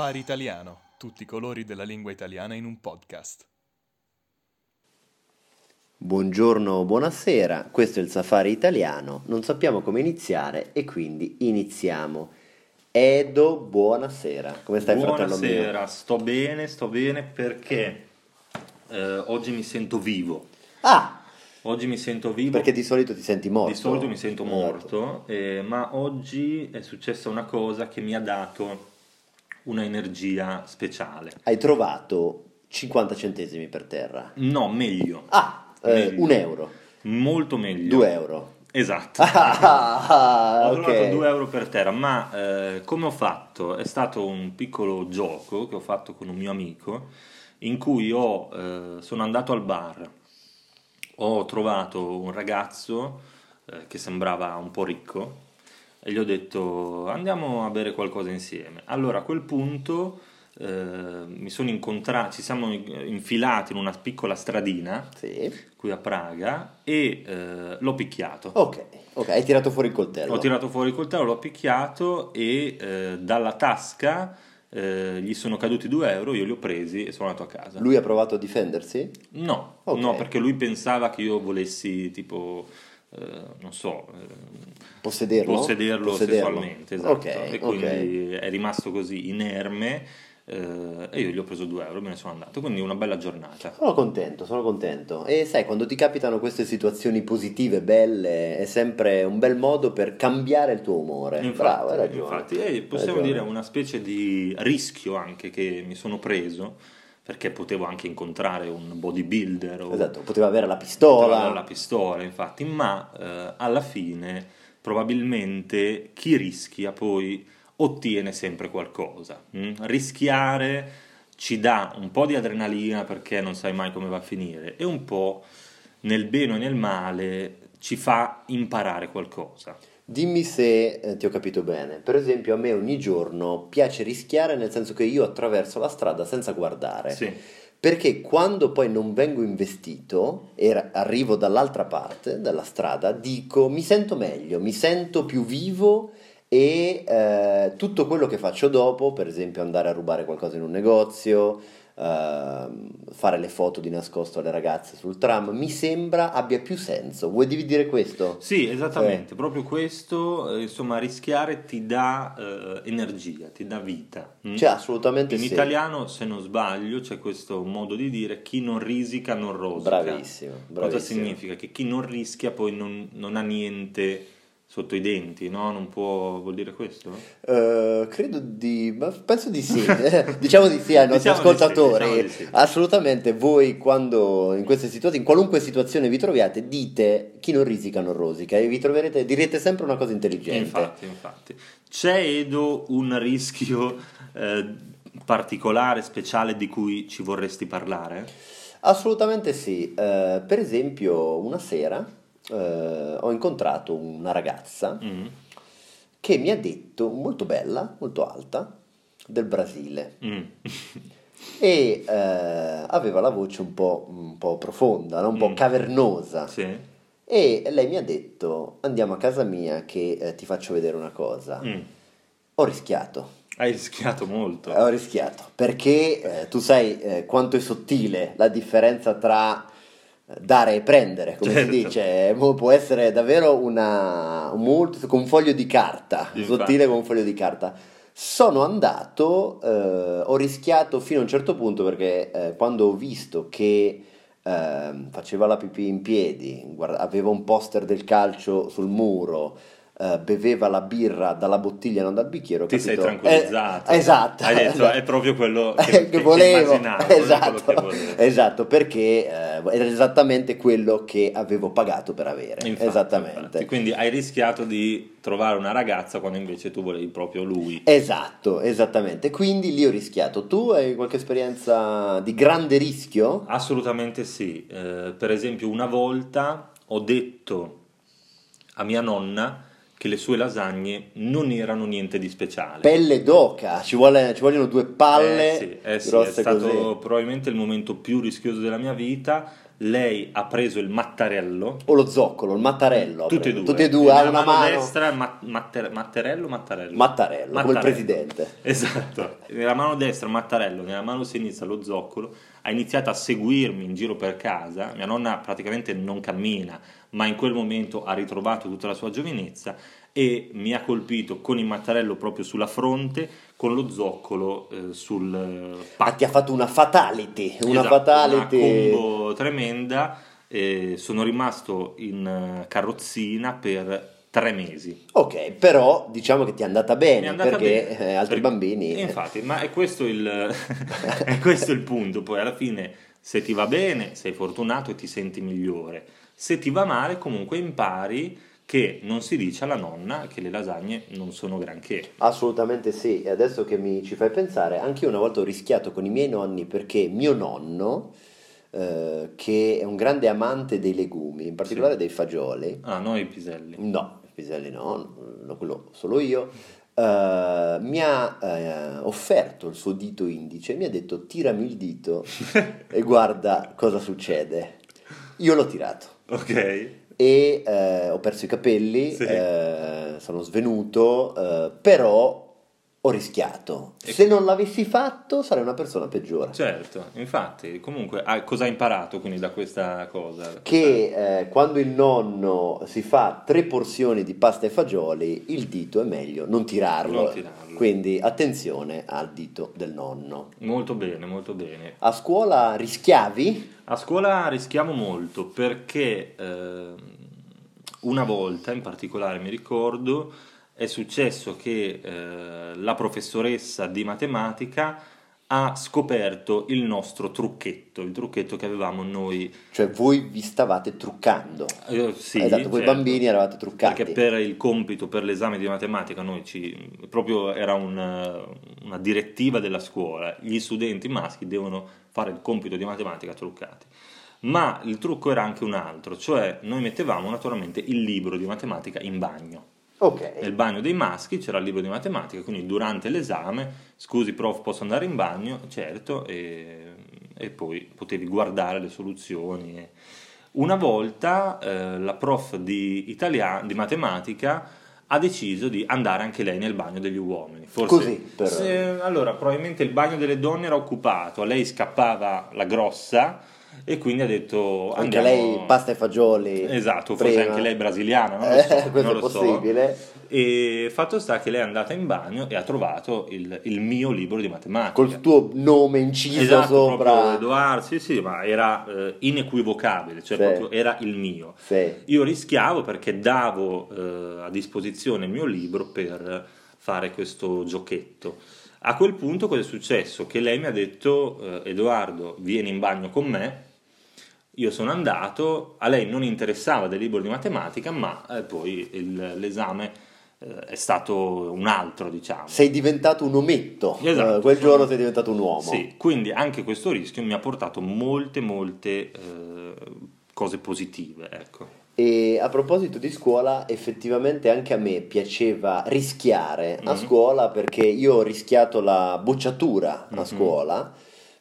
Safari Italiano, tutti i colori della lingua italiana in un podcast. Buongiorno, buonasera, questo è il Safari Italiano, non sappiamo come iniziare e quindi iniziamo. Edo, buonasera, come stai fratello mio? Buonasera, sto bene, sto bene perché eh, oggi mi sento vivo. Ah, Oggi mi sento vivo. perché di solito ti senti morto. Di solito mi sento Esatto. morto, eh, ma oggi è successa una cosa che mi ha dato una energia speciale. Hai trovato 50 centesimi per terra. No, meglio, Ah, eh, Meglio. un euro, molto meglio. due euro. Esatto. Ah, Ho trovato. 2 euro per terra, ma eh, come ho fatto? È stato un piccolo gioco che ho fatto con un mio amico in cui ho, eh, sono andato al bar, ho trovato un ragazzo eh, che sembrava un po' ricco e gli ho detto andiamo a bere qualcosa insieme. Allora a quel punto eh, mi sono incontrati, ci siamo infilati in una piccola stradina Sì. qui a Praga e eh, l'ho picchiato. Ok, ok, hai tirato fuori il coltello. Ho tirato fuori il coltello, l'ho picchiato e eh, dalla tasca eh, gli sono caduti 2 euro, io li ho presi e sono andato a casa. Lui ha provato a difendersi? No, Ok. no, perché lui pensava che io volessi tipo, eh, non so, eh, Possederlo? possederlo, sessualmente, esatto. Ok, e quindi è rimasto così inerme eh, e io gli ho preso 2 euro e me ne sono andato, quindi una bella giornata. Sono contento, sono contento. E sai, quando ti capitano queste situazioni positive, belle, è sempre un bel modo per cambiare il tuo umore. Bravo, hai ragione. infatti, e possiamo ragione. dire una specie di rischio anche che mi sono preso, perché potevo anche incontrare un bodybuilder o Esatto, poteva avere la poteva pistola. avere la pistola, infatti, ma eh, alla fine probabilmente chi rischia poi ottiene sempre qualcosa. mm? Rischiare ci dà un po' di adrenalina perché non sai mai come va a finire e un po' nel bene o nel male ci fa imparare qualcosa. Dimmi se eh, ti ho capito bene. Per esempio, a me ogni giorno piace rischiare nel senso che io attraverso la strada senza guardare. Sì. Perché quando poi non vengo investito e arrivo dall'altra parte della strada, dico mi sento meglio, mi sento più vivo e eh, tutto quello che faccio dopo, per esempio andare a rubare qualcosa in un negozio, ehm, fare le foto di nascosto alle ragazze sul tram, mi sembra abbia più senso. Vuoi dire questo? Sì, esattamente, proprio questo, eh, insomma, rischiare ti dà eh, energia, ti dà vita. mm? Cioè, assolutamente In sì. italiano, se non sbaglio, c'è questo modo di dire chi non risica non rosica. Bravissimo, Cosa bravissimo. significa? Che chi non rischia poi non, non ha niente sotto i denti, no? Non può, vuol dire questo? Eh, credo di, penso di sì, Eh, diciamo di sì ai nostri Diciamo di sì, ascoltatori. diciamo di sì. Assolutamente, voi quando in queste situazioni, in qualunque situazione vi troviate, dite chi non risica non rosica e vi troverete, direte sempre una cosa intelligente. Infatti, infatti. C'è Edo un rischio eh, particolare, speciale di cui ci vorresti parlare? Assolutamente sì. Eh, per esempio, una sera eh, ho incontrato una ragazza Mm. che mi ha detto, molto bella, molto alta, del Brasile. Mm. E eh, aveva la voce un po', un po' profonda, no? un po' Mm. cavernosa. Sì. E lei mi ha detto: Andiamo a casa mia che eh, ti faccio vedere una cosa. Mm. Ho rischiato. Hai rischiato molto. Ho rischiato perché eh, tu sai eh, quanto è sottile la differenza tra eh, dare e prendere, come Certo. si dice, può essere davvero una, un con un foglio di carta, Infatti. sottile come un foglio di carta. Sono andato, eh, ho rischiato fino a un certo punto perché eh, quando ho visto che ehm, faceva la pipì in piedi, guarda- aveva un poster del calcio sul muro, eh, beveva la birra dalla bottiglia, non dal bicchiere, Ti sei capito- tranquillizzato. Eh, esatto. Hai detto, è proprio quello che, che- volevo, che esatto, che volevo. esatto, perché eh, era esattamente quello che avevo pagato per avere, Infatti, esattamente. infatti. Quindi hai rischiato di trovare una ragazza quando invece tu volevi proprio lui. Esatto, esattamente. Quindi lì ho rischiato. Tu hai qualche esperienza di grande rischio? Assolutamente sì. Eh, per esempio, una volta ho detto a mia nonna che le sue lasagne non erano niente di speciale. Pelle d'oca, ci, vuole- ci vogliono due palle Eh sì, eh sì, è stato così. probabilmente il momento più rischioso della mia vita lei ha preso il mattarello. O lo zoccolo, il mattarello. Tutti e due. Tutti e due, ha una mano, mano. destra, ma- matter- mattarello, mattarello. Mattarello, come il presidente. Esatto. Nella mano destra il mattarello, nella mano sinistra lo zoccolo. Ha iniziato a seguirmi in giro per casa. Mia nonna praticamente non cammina, ma in quel momento ha ritrovato tutta la sua giovinezza e mi ha colpito con il mattarello proprio sulla fronte, con lo zoccolo eh, sul eh, Ah, ti ha fatto una fatality, una Esatto, fatality. una combo tremenda. e sono rimasto in eh, carrozzina per tre mesi. Ok, però diciamo che ti è andata bene è andata perché bene. eh, altri Perché- bambini... E Infatti, ma è questo, il, è questo il punto. Poi alla fine, se ti va bene, sei fortunato e ti senti migliore. Se ti va male, comunque impari che non si dice alla nonna che le lasagne non sono granché. Assolutamente sì, e adesso che mi ci fai pensare, anche io una volta ho rischiato con i miei nonni perché mio nonno, eh, che è un grande amante dei legumi, in particolare Sì. dei fagioli, Ah, noi piselli. no, i piselli no, no, quello solo io, eh, mi ha eh, offerto il suo dito indice, mi ha detto tirami il dito e guarda cosa succede. Io l'ho tirato Ok. e eh, ho perso i capelli, Sì. eh, sono svenuto, eh, però ho rischiato. E- Se non l'avessi fatto sarei una persona peggiore. Certo, infatti, comunque, ah, cosa hai imparato quindi da questa cosa? Che eh, quando il nonno si fa tre porzioni di pasta e fagioli, il dito è meglio non tirarlo. Non tirarlo. Quindi attenzione al dito del nonno. Molto bene, molto bene. A scuola rischiavi? A scuola rischiamo molto perché ehm, una volta in particolare mi ricordo è successo che eh, la professoressa di matematica ha scoperto il nostro trucchetto, il trucchetto che avevamo noi. Cioè voi vi stavate truccando. Eh, sì, esatto, voi certo. bambini eravate truccati. Perché per il compito, per l'esame di matematica, noi ci, proprio era un, una direttiva della scuola, gli studenti maschi devono fare il compito di matematica truccati. Ma il trucco era anche un altro, cioè noi mettevamo naturalmente il libro di matematica in bagno. Ok. Nel bagno dei maschi c'era il libro di matematica, quindi durante l'esame, scusi prof, posso andare in bagno? Certo, e, e poi potevi guardare le soluzioni. e- Una volta eh, la prof di, italia- di matematica ha deciso di andare anche lei nel bagno degli uomini. Forse, Così, per- se- allora, probabilmente il bagno delle donne era occupato, a lei scappava la grossa e quindi ha detto Anche andiamo... lei pasta e fagioli. Esatto, forse prima. anche lei è brasiliana, non lo Eh, so. questo non è lo so. possibile. E fatto sta che lei è andata in bagno e ha trovato il, il mio libro di matematica. Col tuo nome inciso esatto, sopra. Edoardo, sì, sì, ma era eh, inequivocabile, cioè Sì. proprio era il mio. Sì. Io rischiavo perché davo eh, a disposizione il mio libro per fare questo giochetto. A quel punto cosa è successo? Che lei mi ha detto, eh, Edoardo, vieni in bagno con me. Io sono andato, a lei non interessava del libro di matematica, ma eh, poi il- l'esame eh, è stato un altro, diciamo. Sei diventato un ometto. Esatto. Quel giorno sei diventato un uomo. Sì, quindi anche questo rischio mi ha portato molte, molte eh, cose positive, ecco. E a proposito di scuola, effettivamente anche a me piaceva rischiare a Mhm. scuola perché io ho rischiato la bocciatura a Mhm. scuola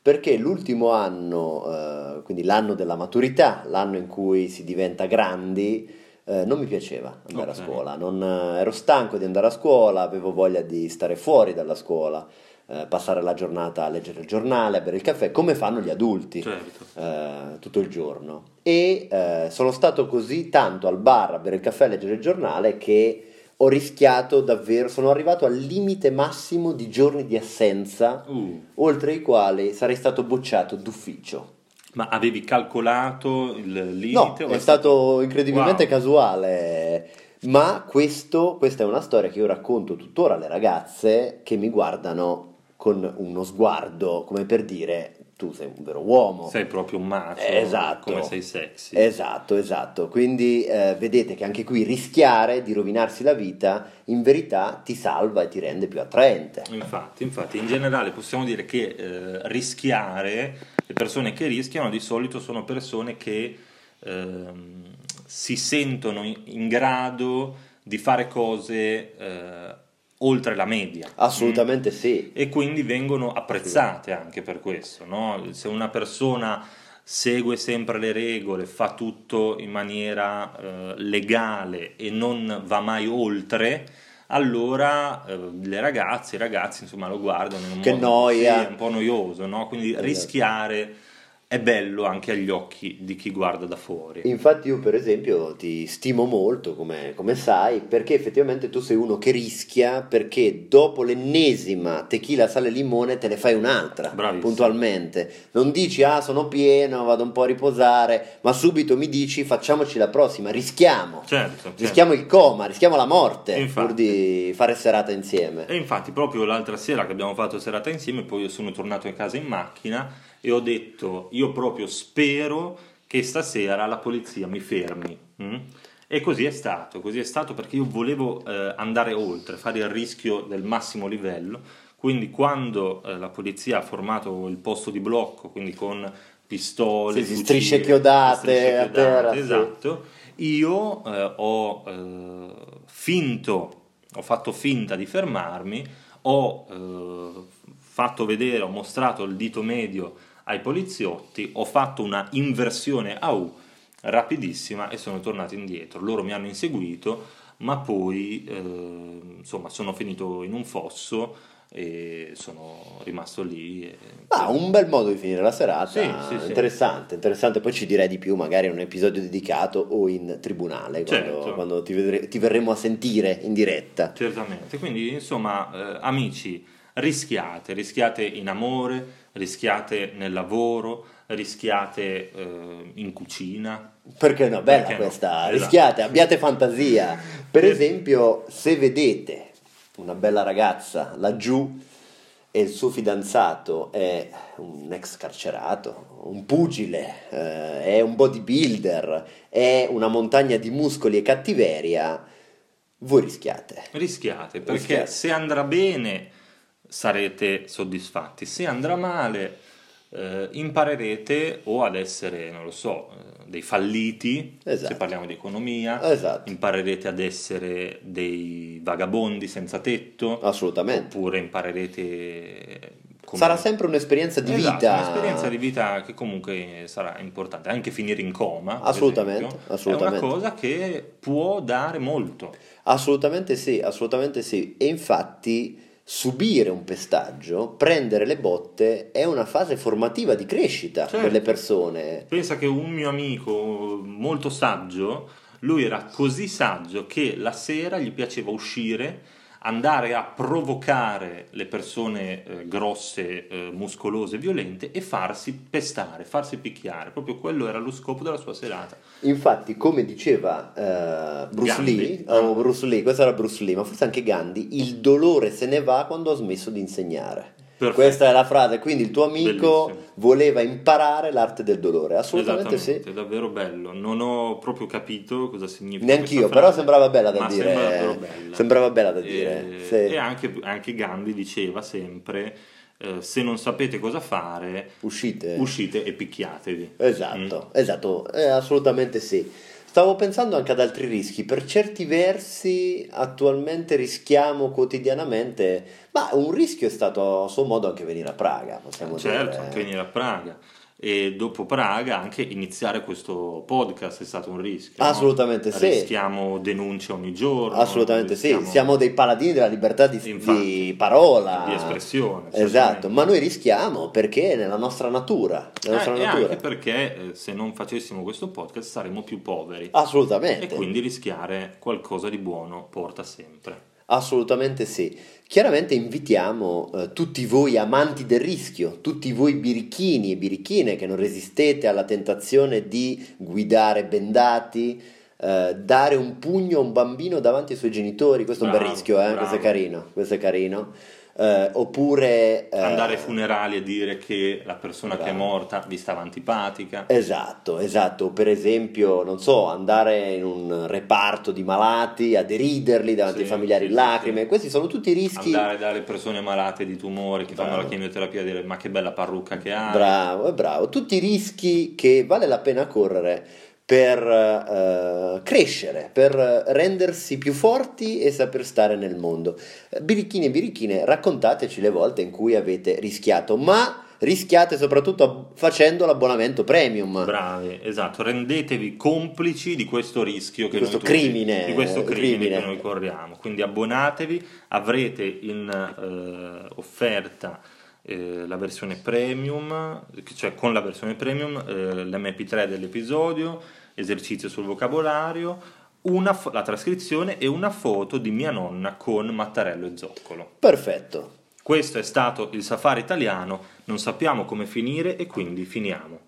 perché l'ultimo anno, eh, quindi l'anno della maturità, l'anno in cui si diventa grandi, eh, non mi piaceva andare Ok. a scuola, non, eh, ero stanco di andare a scuola, avevo voglia di stare fuori dalla scuola, eh, passare la giornata a leggere il giornale, a bere il caffè, come fanno gli adulti Certo. eh, tutto il giorno. E eh, sono stato così tanto al bar a bere il caffè e a leggere il giornale che ho rischiato davvero, sono arrivato al limite massimo di giorni di assenza, Uh, oltre i quali sarei stato bocciato d'ufficio. ma avevi calcolato il limite? No, o è stato incredibilmente Wow. casuale. Ma questo, questa è una storia che io racconto tuttora alle ragazze che mi guardano con uno sguardo come per dire tu sei un vero uomo. Sei proprio un macho, Esatto. come sei sexy. Esatto, esatto. Quindi eh, vedete che anche qui rischiare di rovinarsi la vita in verità ti salva e ti rende più attraente. Infatti, infatti, in generale possiamo dire che eh, rischiare, le persone che rischiano di solito sono persone che ehm, si sentono in, in grado di fare cose eh, oltre la media. Assolutamente sì. e quindi vengono apprezzate anche per questo. no? Se una persona segue sempre le regole, fa tutto in maniera eh, legale e non va mai oltre, allora eh, le ragazze, i ragazzi insomma lo guardano in un Che modo noia. sì, un po' noioso, no? quindi Esatto. rischiare è bello anche agli occhi di chi guarda da fuori. Infatti io per esempio ti stimo molto, come, come sai, perché effettivamente tu sei uno che rischia perché dopo l'ennesima tequila sale e limone te ne fai un'altra, Bravissimo. puntualmente. Non dici ah sono pieno, vado un po' a riposare, ma subito mi dici facciamoci la prossima, rischiamo. Certo, certo. Rischiamo il coma, rischiamo la morte Infatti. pur di fare serata insieme. E infatti proprio l'altra sera che abbiamo fatto serata insieme, poi io sono tornato a casa in macchina e ho detto io proprio spero che stasera la polizia mi fermi. mm? E così è stato, così è stato perché io volevo eh, andare oltre, fare il rischio del massimo livello. Quindi quando eh, la polizia ha formato il posto di blocco, quindi con pistole, Sì, sì, fucili, strisce chiodate strisce a terra, sì. esatto, io eh, ho eh, finto, ho fatto finta di fermarmi, ho eh, fatto vedere, ho mostrato il dito medio ai poliziotti, ho fatto una inversione a U rapidissima e sono tornato indietro. Loro mi hanno inseguito, ma poi eh, insomma sono finito in un fosso e sono rimasto lì. e- Ah, un bel modo di finire la serata, Sì, sì, sì. interessante, interessante. Poi ci direi di più magari in un episodio dedicato o in tribunale, quando, Certo. quando ti, vedre- ti verremo a sentire in diretta. Certamente, quindi insomma eh, amici, rischiate, rischiate in amore, rischiate nel lavoro, rischiate eh, in cucina. Perché no? Bella Perché no? questa, Esatto. rischiate, abbiate fantasia. Per esempio, se vedete una bella ragazza laggiù e il suo fidanzato è un ex carcerato, un pugile, eh, è un bodybuilder, è una montagna di muscoli e cattiveria, voi rischiate. Rischiate, perché Rischiate. se andrà bene sarete soddisfatti, se andrà male eh, imparerete o ad essere, non lo so, eh, dei falliti, Esatto. se parliamo di economia, Esatto. imparerete ad essere dei vagabondi senza tetto, Assolutamente. oppure imparerete... come- Sarà sempre un'esperienza di Esatto, vita. un'esperienza di vita che comunque sarà importante, anche finire in coma, Assolutamente, esempio, assolutamente. è una cosa che può dare molto. Assolutamente sì, assolutamente sì. E infatti subire un pestaggio, prendere le botte, è una fase formativa di crescita Certo. delle persone. Pensa che un mio amico molto saggio, lui era così saggio che la sera gli piaceva uscire, andare a provocare le persone eh, grosse, eh, muscolose, violente e farsi pestare, farsi picchiare. Proprio quello era lo scopo della sua serata. Infatti, come diceva eh, Bruce. Lee, oh, Bruce Lee, questo era Bruce Lee, ma forse anche Gandhi, il dolore se ne va quando ha smesso di insegnare. Perfetto. Questa è la frase, quindi il tuo amico Bellissimo. voleva imparare l'arte del dolore, assolutamente sì. È davvero bello. Non ho proprio capito cosa significa. Neanch'io, però sembrava bella da dire. Sembra davvero bella. Sembrava bella da E, dire. sì. e anche, anche Gandhi diceva sempre: eh, se non sapete cosa fare, Uscite. uscite e picchiatevi. Esatto, esatto, eh, assolutamente sì. Stavo pensando anche ad altri rischi, per certi versi attualmente rischiamo quotidianamente, ma un rischio è stato a suo modo anche venire a Praga, possiamo Certo, dire. anche venire a Praga. E dopo Praga anche iniziare questo podcast è stato un rischio. no? Assolutamente sì. Rischiamo denunce ogni giorno. Assolutamente sì, rischiamo- siamo dei paladini della libertà di, Infatti, di parola, di espressione, Esatto, ma noi rischiamo perché è nella nostra natura. Nella nostra Eh, e natura. anche perché eh, se non facessimo questo podcast saremmo più poveri. Assolutamente. E quindi rischiare qualcosa di buono porta sempre. Assolutamente sì. Chiaramente invitiamo eh, tutti voi amanti del rischio, tutti voi birichini e birichine che non resistete alla tentazione di guidare bendati, eh, dare un pugno a un bambino davanti ai suoi genitori, questo è un bel Bravo, rischio, eh? bravo. questo è carino, questo è carino. Eh, oppure... eh, Andare ai funerali e dire che la persona che è bravo. morta vi stava antipatica. Esatto, esatto. Per esempio, non so, andare in un reparto di malati a deriderli davanti Sì, ai familiari in sì, lacrime. sì. Questi sono tutti rischi. Andare dalle persone malate di tumore che fanno Bravo. la chemioterapia e dire ma che bella parrucca che hai. Bravo, bravo. Tutti i rischi che vale la pena correre per eh, crescere, per rendersi più forti e saper stare nel mondo. Birichini e birichine, raccontateci le volte in cui avete rischiato, ma rischiate soprattutto facendo l'abbonamento premium. Bravi, esatto, rendetevi complici di questo rischio che questo noi tutti- crimine, di questo crimine, crimine. che noi corriamo. Quindi abbonatevi, avrete in eh, offerta eh, la versione premium, cioè con la versione premium eh, l'MP3 dell'episodio, esercizio sul vocabolario, una fo- la trascrizione e una foto di mia nonna con Mattarello e Zoccolo. Perfetto. Questo è stato il safari italiano, non sappiamo come finire e quindi finiamo.